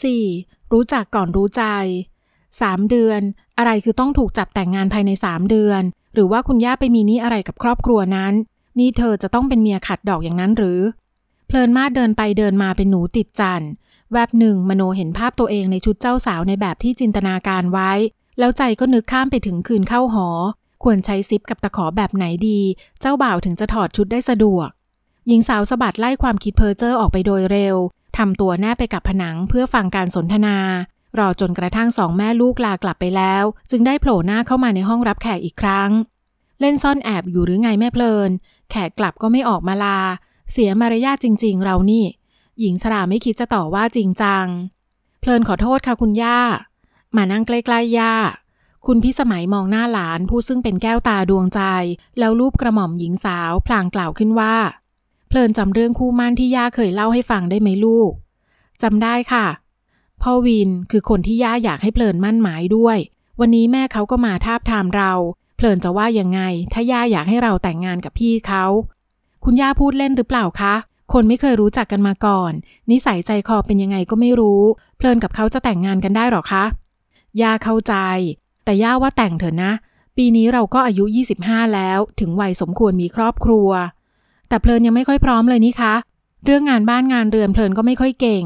4. รู้จักก่อนรู้ใจ 3. เดือน อะไรคือต้องถูกจับแต่งงานภายใน 3 เดือน หรือว่าคุณย่าไปมีหนี้อะไรกับครอบครัวนั้น นี่เธอจะต้องเป็นเมียขัดดอกอย่างนั้นหรือ เพลินมาเดินไปเดินมาเป็นหนูติดจันแวบหนึ่งมโนเห็นภาพตัวเองในชุดเจ้าสาวในแบบที่จินตนาการไว้ แล้วใจก็นึกข้ามไปถึงคืนเข้าหอ ควรใช้ซิปกับตะขอแบบไหนดี เจ้าบ่าวถึงจะถอดชุดได้สะดวก หญิงสาวสะบัดไล่ความคิดเพ้อเจ้อออกไปโดยเร็ว ทำตัวแนบไปกับผนังเพื่อฟังการสนทนา รอจนกระทั่งสองแม่ลูกลากลับไปแล้ว จึงได้โผล่หน้าเข้ามาในห้องรับแขกอีกครั้ง เล่นซ่อนแอบอยู่หรือไงแม่เพลิน แขกกลับก็ไม่ออกมาลา เสียมารยาทจริง ๆ เรานี่ หญิงสราไม่คิดจะต่อว่าจริงจัง เพลินขอโทษค่ะคุณย่า มานั่งใกล้ๆย่าคุณพิสมัยมองหน้าหลานผู้ซึ่งเป็นแก้วตาดวงใจ แล้วรูปกระหม่อมหญิงสาวพลางกล่าวขึ้นว่า เพลินจำเรื่องคู่มั่นที่ย่าเคยเล่าให้ฟังได้ไหมลูกจำได้ค่ะ พ่อวินคือคนที่ย่าอยากให้เพลินมั่นหมายด้วย วันนี้แม่เขาก็มาทาบทามเรา เพลินจะว่ายังไง ถ้าย่าอยากให้เราแต่งงานกับพี่เขา คุณย่าพูดเล่นหรือเปล่าคะ คนไม่เคยรู้จักกันมาก่อน นิสัยใจคอเป็นยังไงก็ไม่รู้ เพลินกับเขาจะแต่งงานกันได้หรอคะ ย่าเข้าใจ แต่ย่าว่าแต่งเถอะนะ ปีนี้เราก็อายุ 25 แล้ว ถึงวัยสมควรมีครอบครัว แต่เพลินยังไม่ค่อยพร้อมเลยนี่คะ เรื่องงานบ้านงานเรือนเพลินก็ไม่ค่อยเก่ง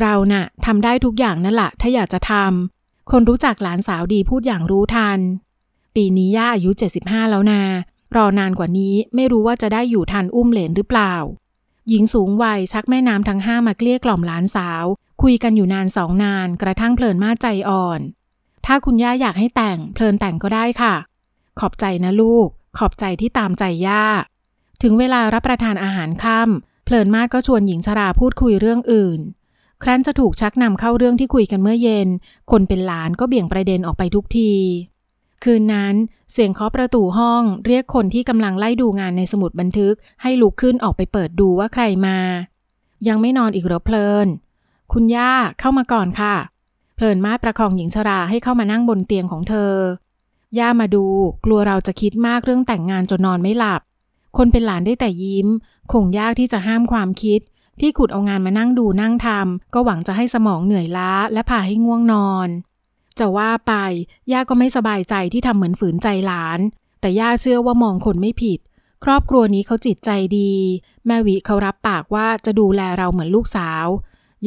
เราน่ะทำได้ทุกอย่างนั่นแหละถ้าอยากจะทำคนรู้จักหลานสาวดีพูดอย่างรู้ทัน ปีนี้ย่าอายุ 75 แล้วนารอนานกว่านี้ไม่รู้ว่าจะได้อยู่ทันอุ้มเหลนหรือเปล่า หญิงสูงวัยชักแม่น้ำทั้งห้ามาเกลี้ยกล่อมหลานสาว คุยกันอยู่นานสองนาน กระทั่งเพลินมาใจอ่อน ถ้าคุณย่าอยากให้แต่งเพลินแต่งก็ได้ค่ะ ขอบใจนะลูก ขอบใจที่ตามใจย่า ถึงเวลารับประทานอาหารค่ำเพลินมาดก็ชวนหญิงชราพูดคุยเรื่องอื่น ครั้นจะถูกชักนำเข้าเรื่องที่คุยกันเมื่อเย็น คนเป็นหลานก็เบี่ยงประเด็นออกไปทุกที คืนนั้นเสียงเคาะประตูห้องเรียกคนที่กำลังไล่ดูงานในสมุดบันทึก ให้ลุกขึ้นออกไปเปิดดูว่าใครมา ยังไม่นอนอีกหรอเพลิน คุณย่าเข้ามาก่อนค่ะเพลินมาประคองหญิงชราให้เข้ามานั่งบนเตียงของเธอย่ามาดู กลัวเราจะคิดมากเรื่องแต่งงานจนนอนไม่หลับ คนเป็นหลานได้แต่ยิ้ม คงยากที่จะห้ามความคิด ที่ขุดเอางานมานั่งดูนั่งทำก็หวังจะให้สมองเหนื่อยล้าและพาให้ง่วงนอน จะว่าไปย่าก็ไม่สบายใจที่ทำเหมือนฝืนใจหลาน แต่ย่าเชื่อว่ามองคนไม่ผิด ครอบครัวนี้เขาจิตใจดี แม่วิเขารับปากว่าจะดูแลเราเหมือนลูกสาว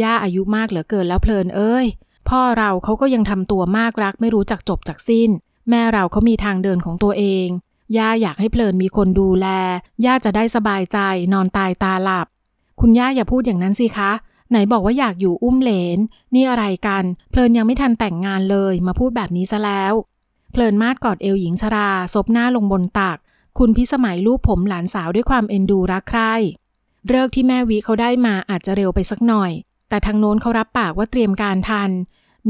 ย่าอายุมากเหลือเกินแล้วเพลินเอ้ย พ่อเราเขาก็ยังทำตัวมากรักไม่รู้จักจบจากสิ้น แม่เราเขามีทางเดินของตัวเอง ย่าอยากให้เพลินมีคนดูแล ย่าจะได้สบายใจ นอนตายตาหลับ คุณย่าอย่าพูดอย่างนั้นสิคะ ไหนบอกว่าอยากอยู่อุ้มเหลน นี่อะไรกัน เพลินยังไม่ทันแต่งงานเลย มาพูดแบบนี้ซะแล้ว เพลินมาดกอดเอวหญิงชราซบหน้าลงบนตัก คุณพิสมัยลูกผมหลานสาวด้วยความเอ็นดูรักใคร่เลิกที่แม่วิเขาได้มาอาจจะเร็วไปสักหน่อย แต่ทางโน้นเขารับปากว่าเตรียมการทัน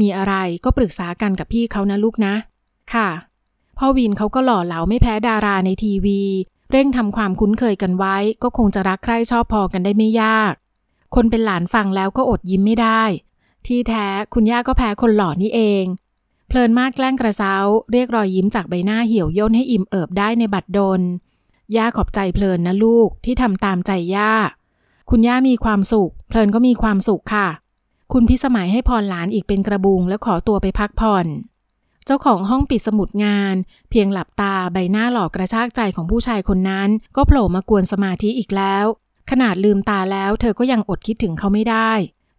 มีอะไรก็ปรึกษากันกับพี่เขานะลูกนะ ค่ะ พ่อวินเขาก็หล่อเหลาไม่แพ้ดาราในทีวี เร่งทำความคุ้นเคยกันไว้ ก็คงจะรักใคร่ชอบพอกันได้ไม่ยาก คนเป็นหลานฟังแล้วก็อดยิ้มไม่ได้ ที่แท้คุณย่าก็แพ้คนหล่อนี่เอง เพลินมากแกล้งกระเซ้าเรียกรอยยิ้มจากใบหน้าเหี่ยวย่นให้อิ่มเอิบได้ในบัดดลย่าขอบใจเพลินนะลูกที่ทำตามใจย่า คุณย่ามีความสุข เพลินก็มีความสุขค่ะ คุณพิสมัยให้พรหลานอีกเป็นกระบุงแล้วขอตัวไปพักผ่อน เจ้าของห้องปิดสมุดงาน เพียงหลับตาใบหน้าหลอกกระชากใจของผู้ชายคนนั้น ก็โผล่มากวนสมาธิอีกแล้ว ขนาดลืมตาแล้ว เธอก็ยังอดคิดถึงเขาไม่ได้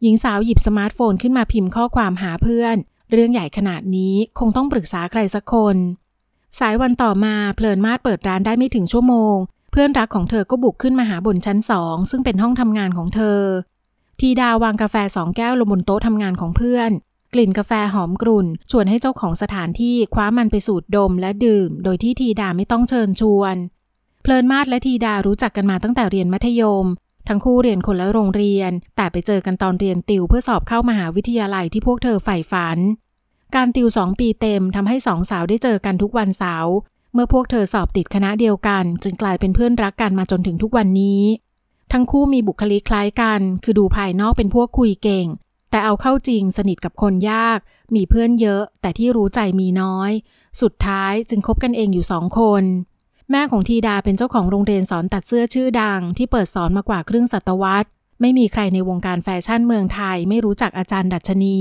หญิงสาวหยิบสมาร์ทโฟนขึ้นมาพิมพ์ข้อความหาเพื่อน เรื่องใหญ่ขนาดนี้คงต้องปรึกษาใครสักคน สายวันต่อมาเพลินมาดเปิดร้านได้ไม่ถึงชั่วโมง เพื่อนรักของเธอก็บุกขึ้นมาหาบนชั้นสองซึ่งเป็นห้องทำงานของเธอทีดาวางกาแฟสองแก้วลงบนโต๊ะทำงานของเพื่อน กลิ่นกาแฟหอมกรุ่น ชวนให้เจ้าของสถานที่คว้ามันไปสูดดมและดื่ม โดยที่ทีดาไม่ต้องเชิญชวน เพลินมาดและทีดารู้จักกันมาตั้งแต่เรียนมัธยม ทั้งคู่เรียนคนละโรงเรียน แต่ไปเจอกันตอนเรียนติวเพื่อสอบเข้ามหาวิทยาลัยที่พวกเธอใฝ่ฝัน การติวสองปีเต็มทำให้สองสาวได้เจอกันทุกวันเสาร์เมื่อพวกเธอสอบติดคณะเดียวกัน จึงกลายเป็นเพื่อนรักกันมาจนถึงทุกวันนี้ทั้งคู่มีบุคลิกคล้ายกัน คือดูภายนอกเป็นพวกคุยเก่ง แต่เอาเข้าจริงสนิทกับคนยาก มีเพื่อนเยอะ แต่ที่รู้ใจมีน้อย สุดท้ายจึงคบกันเองอยู่สองคน แม่ของทีดาเป็นเจ้าของโรงเรียนสอนตัดเสื้อชื่อดัง ที่เปิดสอนมากว่าครึ่งศตวรรษ ไม่มีใครในวงการแฟชั่นเมืองไทย ไม่รู้จักอาจารย์ดัชนี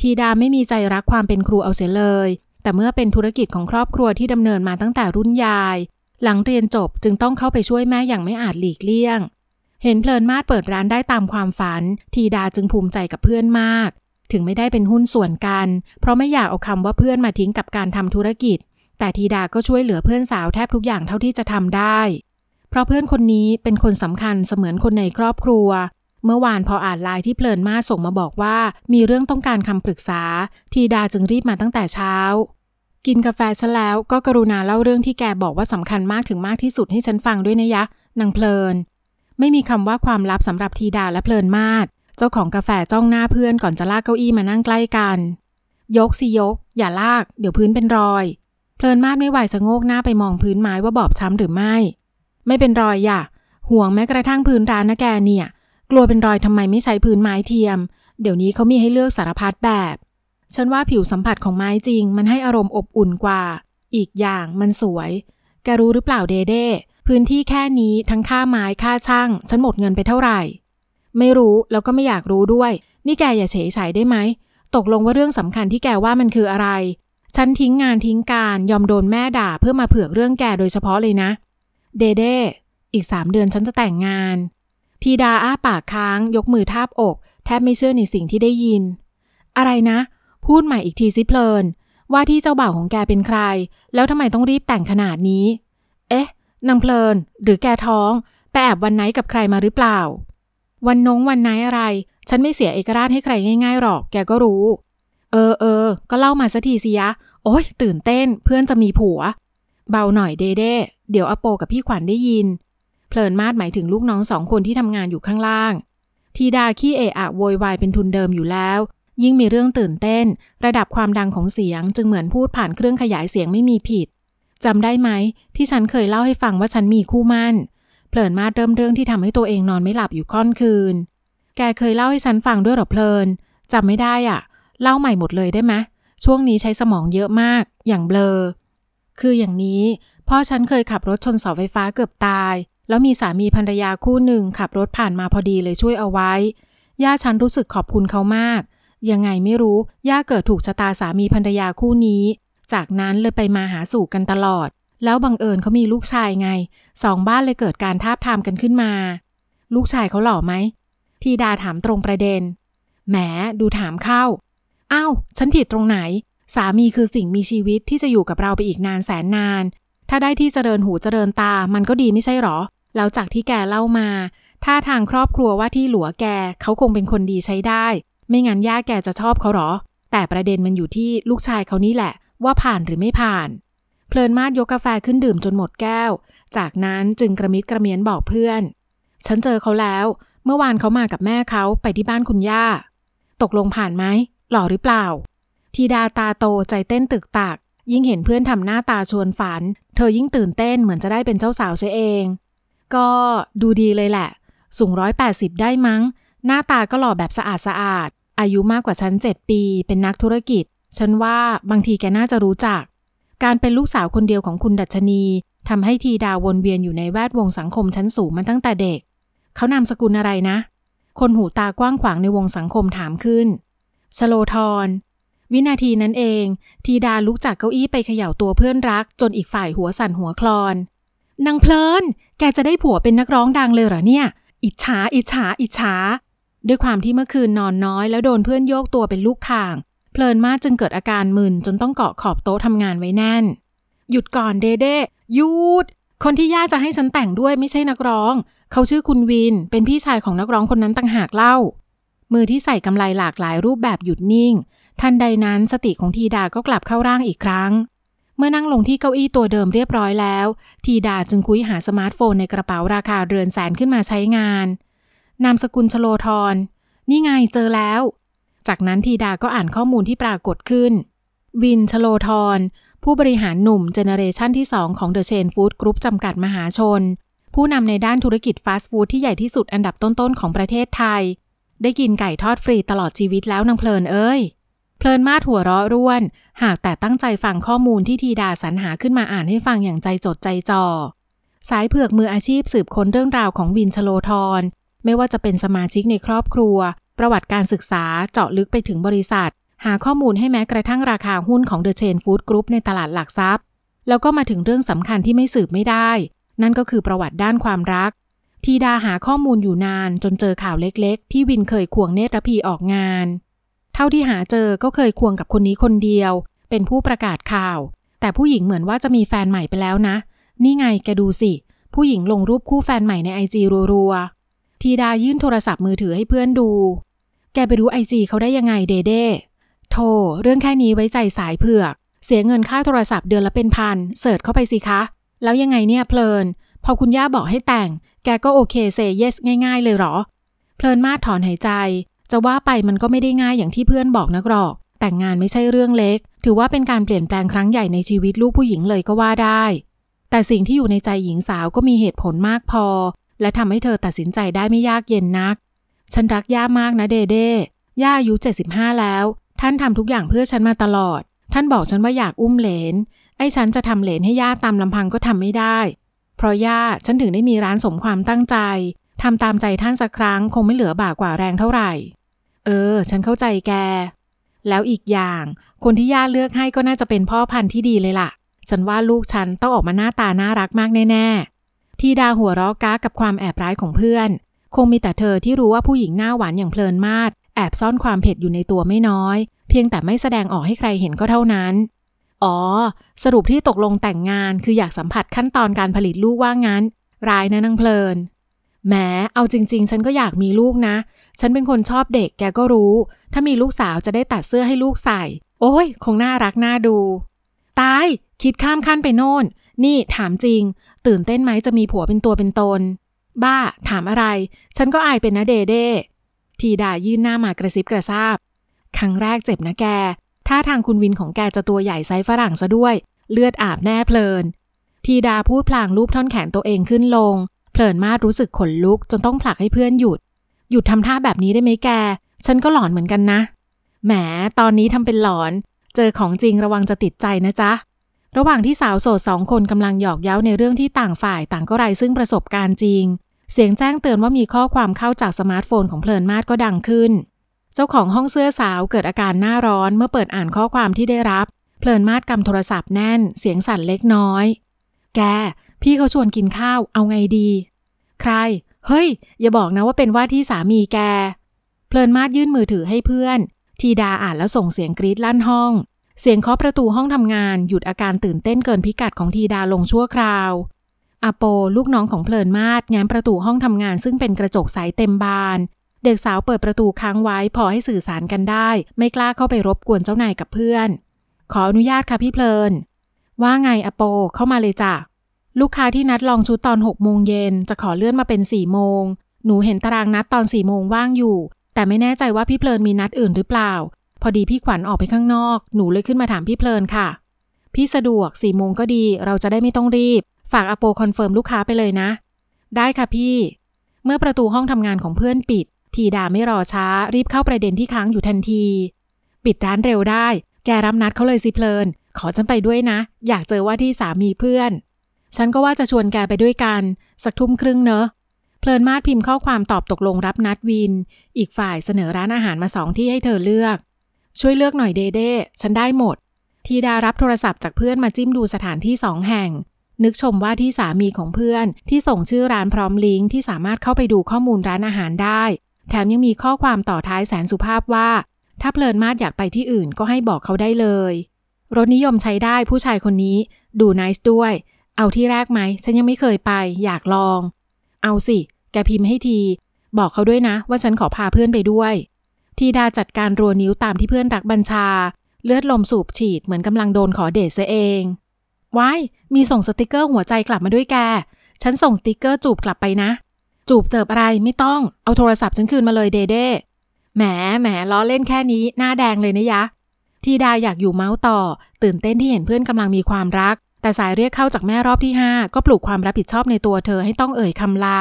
ทีดาไม่มีใจรักความเป็นครูเอาเสียเลย แต่เมื่อเป็นธุรกิจของครอบครัวที่ดำเนินมาตั้งแต่รุ่นยาย หลังเรียนจบจึงต้องเข้าไปช่วยแม่อย่างไม่อาจหลีกเลี่ยง เห็นเพลินมาดเปิดร้านได้ตามความฝัน ทีดาจึงภูมิใจกับเพื่อนมาก ถึงไม่ได้เป็นหุ้นส่วนกัน เพราะไม่อยากเอาคำว่าเพื่อนมาทิ้งกับการทำธุรกิจ แต่ทีดาก็ช่วยเหลือเพื่อนสาวแทบทุกอย่างเท่าที่จะทำได้ เพราะเพื่อนคนนี้เป็นคนสำคัญเสมือนคนในครอบครัว เมื่อวานพออ่านไลน์ที่เพลินมาส่งมาบอกว่า มีเรื่องต้องการคำปรึกษา ทีดาจึงรีบมาตั้งแต่เช้ากินกาแฟซะแล้วก็กรุณาเล่าเรื่องที่แกบอกว่าสำคัญมากถึงมากที่สุดให้ฉันฟังด้วยนะยะนางเพลิน ไม่มีคำว่าความลับสำหรับทีดาและเพลินมาดเจ้าของกาแฟจ้องหน้าเพื่อนก่อนจะลากเก้าอี้มานั่งใกล้กัน ยกสิยก อย่าลาก เดี๋ยวพื้นเป็นรอย เพลินมาดไม่ไหวสะโงกหน้าไปมองพื้นไม้ว่าบอบช้ำหรือไม่ ไม่เป็นรอยอย่าห่วงแม้กระทั่งพื้นร้านนะแกเนี่ย กลัวเป็นรอยทำไมไม่ใช้พื้นไม้เทียม เดี๋ยวนี้เขามีให้เลือกสารพัดแบบ ฉันว่าผิวสัมผัสของไม้จริง มันให้อารมณ์อบอุ่นกว่า อีกอย่างมันสวย แกรู้หรือเปล่าเดเด้ พื้นที่แค่นี้ทั้งค่าไม้ค่าช่าง ฉันหมดเงินไปเท่าไหร่ ไม่รู้แล้วก็ไม่อยากรู้ด้วย นี่แกอย่าเฉยใสได้ไหม ตกลงว่าเรื่องสำคัญที่แกว่ามันคืออะไร ฉันทิ้งงานทิ้งการยอมโดนแม่ด่าเพื่อมาเผือกเรื่องแกโดยเฉพาะเลยนะ เดเดอีกสามเดือนฉันจะแต่งงานทีดาอ้าปากค้าง ยกมือทาบอก แทบไม่เชื่อในสิ่งที่ได้ยิน อะไรนะ พูดใหม่อีกทีสิเพลิน ว่าที่เจ้าบ่าวของแกเป็นใคร แล้วทำไมต้องรีบแต่งขนาดนี้ เอ๊ะ นางเพลิน หรือแกท้องไปแอบวันไหนกับใครมาหรือเปล่า วันนงวันไหนอะไร ฉันไม่เสียเอกราชให้ใครง่ายๆหรอก แกก็รู้ เออเออ ก็เล่ามาสักทีสิยะ โอ๊ยตื่นเต้น เพื่อนจะมีผัว เบาหน่อยเดเด้ เดี๋ยวอโปกับพี่ขวัญได้ยิน เพลินมาดหมายถึงลูกน้องสองคนที่ทำงานอยู่ข้างล่าง ทีดาขี้เอะอะโวยวายเป็นทุนเดิมอยู่แล้ว ยิ่งมีเรื่องตื่นเต้น ระดับความดังของเสียงจึงเหมือนพูดผ่านเครื่องขยายเสียงไม่มีผิด จำได้ไหมที่ฉันเคยเล่าให้ฟังว่าฉันมีคู่มั่น เพลินมาเริ่มเรื่องที่ทำให้ตัวเองนอนไม่หลับอยู่ค่อนคืน แกเคยเล่าให้ฉันฟังด้วยหรอเพลินจำไม่ได้อะ เล่าใหม่หมดเลยได้ไหมช่วงนี้ใช้สมองเยอะมาก อย่างเบลอ คืออย่างนี้พ่อฉันเคยขับรถชนเสาไฟฟ้าเกือบตาย แล้วมีสามีภรรยาคู่หนึ่งขับรถผ่านมาพอดีเลยช่วยเอาไว้ ย่าฉันรู้สึกขอบคุณเขามาก ยังไงไม่รู้ ย่าเกิดถูกชะตาสามีภรรยาคู่นี้ จากนั้นเลยไปมาหาสู่กันตลอด แล้วบังเอิญเขามีลูกชายไง สองบ้านเลยเกิดการทาบทามกันขึ้นมา ลูกชายเขาหล่อไหมทีดาถามตรงประเด็น แหมดูถามเข้า อ้าว ฉันผิดตรงไหน สามีคือสิ่งมีชีวิตที่จะอยู่กับเราไปอีกนานแสนนาน ถ้าได้ที่เจริญหูเจริญตา มันก็ดีไม่ใช่หรอ แล้วจากที่แกเล่ามา ถ้าทางครอบครัวว่าที่หลัวแกเขาคงเป็นคนดีใช้ได้ ไม่งั้นย่าแกจะชอบเขาหรอ แต่ประเด็นมันอยู่ที่ลูกชายเขานี่แหละ ว่าผ่านหรือไม่ผ่าน เพลินมาดยกกาแฟขึ้นดื่มจนหมดแก้ว จากนั้นจึงกระมิดกระเมียนบอกเพื่อน ฉันเจอเขาแล้ว เมื่อวานเขามากับแม่เขาไปที่บ้านคุณย่า ตกลงผ่านไหมหล่อหรือเปล่า ทีดาตาโตใจเต้นตึกตัก ยิ่งเห็นเพื่อนทำหน้าตาชวนฝัน เธอยิ่งตื่นเต้นเหมือนจะได้เป็นเจ้าสาวเสียเอง ก็ดูดีเลยแหละ สูงร้อยแปดสิบได้มั้ง หน้าตาก็หล่อแบบสะอาดสะอาดอายุมากกว่าฉันเจ็ดปี เป็นนักธุรกิจ ฉันว่าบางทีแกน่าจะรู้จัก การเป็นลูกสาวคนเดียวของคุณดัชนีทำให้ทีดาวนเวียนอยู่ในแวดวงสังคมชั้นสูงมาตั้งแต่เด็ก เขานามสกุลอะไรนะ คนหูตากว้างขวางในวงสังคมถามขึ้น สโลทรวินาทีนั้นเอง ทีดาลุกจากเก้าอี้ไปเขย่าตัวเพื่อนรัก จนอีกฝ่ายหัวสั่นหัวคลอน นางเพลิน แกจะได้ผัวเป็นนักร้องดังเลยเหรอเนี่ย อิจฉา อิจฉา อิจฉา ด้วยความที่เมื่อคืนนอนน้อยแล้วโดนเพื่อนโยกตัวเป็นลูกข่าง เพลินมากจึงเกิดอาการมึนจนต้องเกาะขอบโต๊ะทำงานไว้แน่น หยุดก่อนเดเด้หยุด คนที่ย่าจะให้ฉันแต่งด้วยไม่ใช่นักร้อง เขาชื่อคุณวิน เป็นพี่ชายของนักร้องคนนั้นต่างหากเล่า มือที่ใส่กำไลหลากหลายรูปแบบหยุดนิ่ง ทันใดนั้นสติของทีดาก็กลับเข้าร่างอีกครั้ง เมื่อนั่งลงที่เก้าอี้ตัวเดิมเรียบร้อยแล้ว ทีดาจึงคุ้ยหาสมาร์ทโฟนในกระเป๋าราคาเรือนแสนขึ้นมาใช้งาน นามสกุลชโลทรนี่ไงเจอแล้ว จากนั้นทีดาก็อ่านข้อมูลที่ปรากฏขึ้น วินชโลทร ผู้บริหารหนุ่มเจเนเรชันที่ 2 ของ The Chain Food Group จำกัดมหาชน ผู้นำในด้านธุรกิจฟาสต์ฟู้ดที่ใหญ่ที่สุดอันดับต้นๆของประเทศไทย ได้กินไก่ทอดฟรีตลอดชีวิตแล้วนางเพลินเอ้ยเพลินมาดหัวเราะร่วน หากแต่ตั้งใจฟังข้อมูลที่ทีดาสรรหาขึ้นมาอ่านให้ฟังอย่างใจจดใจจ่อสายเผือกมืออาชีพสืบค้นเรื่องราวของวินชโลทร ไม่ว่าจะเป็นสมาชิกในครอบครัว ประวัติการศึกษาเจาะลึกไปถึงบริษัท หาข้อมูลให้แม้กระทั่งราคาหุ้นของ The Chain Food Group ในตลาดหลักทรัพย์ แล้วก็มาถึงเรื่องสำคัญที่ไม่สืบไม่ได้ นั่นก็คือประวัติด้านความรัก ทีดาหาข้อมูลอยู่นานจนเจอข่าวเล็กๆ ที่วินเคยควงเนตรพีออกงาน เท่าที่หาเจอก็เคยควงกับคนนี้คนเดียว เป็นผู้ประกาศข่าว แต่ผู้หญิงเหมือนว่าจะมีแฟนใหม่ไปแล้วนะ นี่ไงแกดูสิ ผู้หญิงลงรูปคู่แฟนใหม่ในไอจีรัวๆ ทีดายื่นโทรศัพท์มือถือให้เพื่อนดู แกไปรู้ไอจีเขาได้ยังไงเดเด้โธ่เรื่องแค่นี้ไว้ใจสายเผือก เสียเงินค่าโทรศัพท์เดือนละเป็นพัน เสิร์ชเข้าไปสิคะ แล้วยังไงเนี่ยเพลิน พอคุณย่าบอกให้แต่ง แกก็โอเคเซเยสง่าย ๆ เลยเหรอ เพลินมาถอนหายใจ จะว่าไปมันก็ไม่ได้ง่ายอย่างที่เพื่อนบอกนักหรอก แต่งงานไม่ใช่เรื่องเล็ก ถือว่าเป็นการเปลี่ยนแปลงครั้งใหญ่ในชีวิตลูกผู้หญิงเลยก็ว่าได้ แต่สิ่งที่อยู่ในใจหญิงสาวก็มีเหตุผลมากพอ และทำให้เธอตัดสินใจได้ไม่ยากเย็นนัก ฉันรักย่ามากนะเดเด้ย่าอายุ75 แล้ว ท่านทำทุกอย่างเพื่อฉันมาตลอด ท่านบอกฉันว่าอยากอุ้มเหลน ไอ้ฉันจะทำเหลนให้ย่าตามลำพังก็ทำไม่ได้ เพราะย่าฉันถึงได้มีร้านสมความตั้งใจทำตามใจท่านสักครั้งคงไม่เหลือบากกว่าแรงเท่าไหร่ เออ ฉันเข้าใจแก แล้วอีกอย่าง คนที่ย่าเลือกให้ก็น่าจะเป็นพ่อพันธุ์ที่ดีเลยล่ะ ฉันว่าลูกฉันต้องออกมาหน้าตาน่ารักมากแน่ๆ ที่ดาหัวเราะก้ากับความแอบร้ายของเพื่อน คงมีแต่เธอที่รู้ว่าผู้หญิงหน้าหวานอย่างเพลินมาดแอบซ่อนความเผ็ดอยู่ในตัวไม่น้อย เพียงแต่ไม่แสดงออกให้ใครเห็นก็เท่านั้น อ๋อ สรุปที่ตกลงแต่งงานคืออยากสัมผัสขั้นตอนการผลิตลูกว่างั้น ร้ายนะนางเพลินแหมเอาจริง ๆ ฉันก็อยากมีลูกนะ ฉันเป็นคนชอบเด็กแกก็รู้ ถ้ามีลูกสาวจะได้ตัดเสื้อให้ลูกใส่ โอ้ย คงน่ารักน่าดู ตาย คิดข้ามขั้นไปโน่น นี่ถามจริง ตื่นเต้นไหมจะมีผัวเป็นตัวเป็นตน บ้า ถามอะไร ฉันก็อายเป็นนะเดเดทีดายื่นหน้ามากระซิบกระซาบ ครั้งแรกเจ็บนะแก ถ้าทางคุณวินของแกจะตัวใหญ่ไซส์ฝรั่งซะด้วย เลือดอาบแน่เพลิน ทีดาพูดพลางรูปท่อนแขนตัวเองขึ้นลง เพลินมากรู้สึกขนลุกจนต้องผลักให้เพื่อนหยุด หยุดทำท่าแบบนี้ได้ไหมแก ฉันก็หลอนเหมือนกันนะ แหม ตอนนี้ทำเป็นหลอน เจอของจริงระวังจะติดใจนะจ๊ะ ระหว่างที่สาวโสดสองคนกำลังหยอกเย้าในเรื่องที่ต่างฝ่ายต่างก็ไร้ซึ่งประสบการณ์จริง เสียงแจ้งเตือนว่ามีข้อความเข้าจากสมาร์ทโฟนของเพลินมาดก็ดังขึ้น เจ้าของห้องเสื้อสาวเกิดอาการหน้าร้อนเมื่อเปิดอ่านข้อความที่ได้รับ เพลินมาดกำโทรศัพท์แน่น เสียงสั่นเล็กน้อย แก พี่เขาชวนกินข้าว เอาไงดี ใคร เฮ้ย อย่าบอกนะว่าเป็นว่าที่สามีแก เพลินมาดยื่นมือถือให้เพื่อน ทีดาอ่านแล้วส่งเสียงกรีดลั่นห้อง เสียงเคาะประตูห้องทำงานหยุดอาการตื่นเต้นเกินพิกัดของทีดาลงชั่วคราวอโปลูกน้องของเพลินมาดแง้มประตูห้องทำงานซึ่งเป็นกระจกใสเต็มบาน เด็กสาวเปิดประตูค้างไว้พอให้สื่อสารกันได้ ไม่กล้าเข้าไปรบกวนเจ้านายกับเพื่อน ขออนุญาตค่ะพี่เพลิน ว่าไงอโปเข้ามาเลยจ้ะลูกค้าที่นัดลองชุดตอน6โมงเย็นจะขอเลื่อนมาเป็น4โมงหนูเห็นตารางนัดตอน4โมงว่างอยู่ แต่ไม่แน่ใจว่าพี่เพลินมีนัดอื่นหรือเปล่า พอดีพี่ขวัญออกไปข้างนอก หนูเลยขึ้นมาถามพี่เพลินค่ะ พี่สะดวก4โมงก็ดี เราจะได้ไม่ต้องรีบ ฝากอโป confirm ลูกค้าไปเลยนะ ได้ค่ะพี่ เมื่อประตูห้องทำงานของเพื่อนปิด ทีดาไม่รอช้า รีบเข้าประเด็นที่ค้างอยู่ทันที ปิดร้านเร็วได้ แกรับนัดเขาเลยสิเพลิน ขอฉันไปด้วยนะ อยากเจอว่าที่สามีเพื่อน ฉันก็ว่าจะชวนแกไปด้วยกัน สักทุ่มครึ่งเนอะเพลินมาดพิมพ์ข้อความตอบตกลงรับนัดวิน อีกฝ่ายเสนอร้านอาหารมาสองที่ให้เธอเลือก ช่วยเลือกหน่อยเดเด้ฉันได้หมด ทีดารับโทรศัพท์จากเพื่อนมาจิ้มดูสถานที่สองแห่ง นึกชมว่าที่สามีของเพื่อน ที่ส่งชื่อร้านพร้อมลิงก์ที่สามารถเข้าไปดูข้อมูลร้านอาหารได้ แถมยังมีข้อความต่อท้ายแสนสุภาพว่า ถ้าเพลินมาดอยากไปที่อื่นก็ให้บอกเขาได้เลย รถนิยมใช้ได้ผู้ชายคนนี้ ดูไนส์ด้วย เอาที่แรกไหมฉันยังไม่เคยไป อยากลอง เอาสิ แกพิมพ์ให้ที บอกเขาด้วยนะ ว่าฉันขอพาเพื่อนไปด้วย ทีดาจัดการรัวนิ้วตามที่เพื่อนรักบัญชา เลือดลมสูบฉีดเหมือนกำลังโดนขอเดทเสียเองว้ายมีส่งสติกเกอร์หัวใจกลับมาด้วยแก ฉันส่งสติกเกอร์จูบกลับไปนะ จูบเจิบอะไรไม่ต้อง เอาโทรศัพท์ฉันคืนมาเลยเดเด้แหมแหมล้อเล่นแค่นี้หน้าแดงเลยนะยะ ทีดาอยากอยู่เมาส์ต่อ ตื่นเต้นที่เห็นเพื่อนกำลังมีความรัก แต่สายเรียกเข้าจากแม่รอบที่ห้าก็ปลุกความรับผิดชอบในตัวเธอให้ต้องเอ่ยคำลา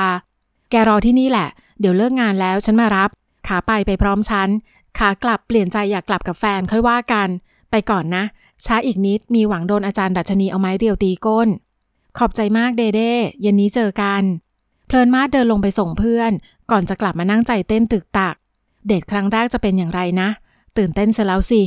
แกรอที่นี่แหละ เดี๋ยวเลิกงานแล้วฉันมารับ ขาไปไปพร้อมฉัน ขากลับเปลี่ยนใจอยากกลับกับแฟนค่อยว่ากัน ไปก่อนนะ ช้าอีกนิดมีหวังโดนอาจารย์ดัชนีเอาไม้เรียวตีก้น ขอบใจมากเดเด้เย็นนี้เจอกัน เพลินมาเดินลงไปส่งเพื่อน ก่อนจะกลับมานั่งใจเต้นตึกตัก เดทครั้งแรกจะเป็นอย่างไรนะ ตื่นเต้นซะแล้วสิ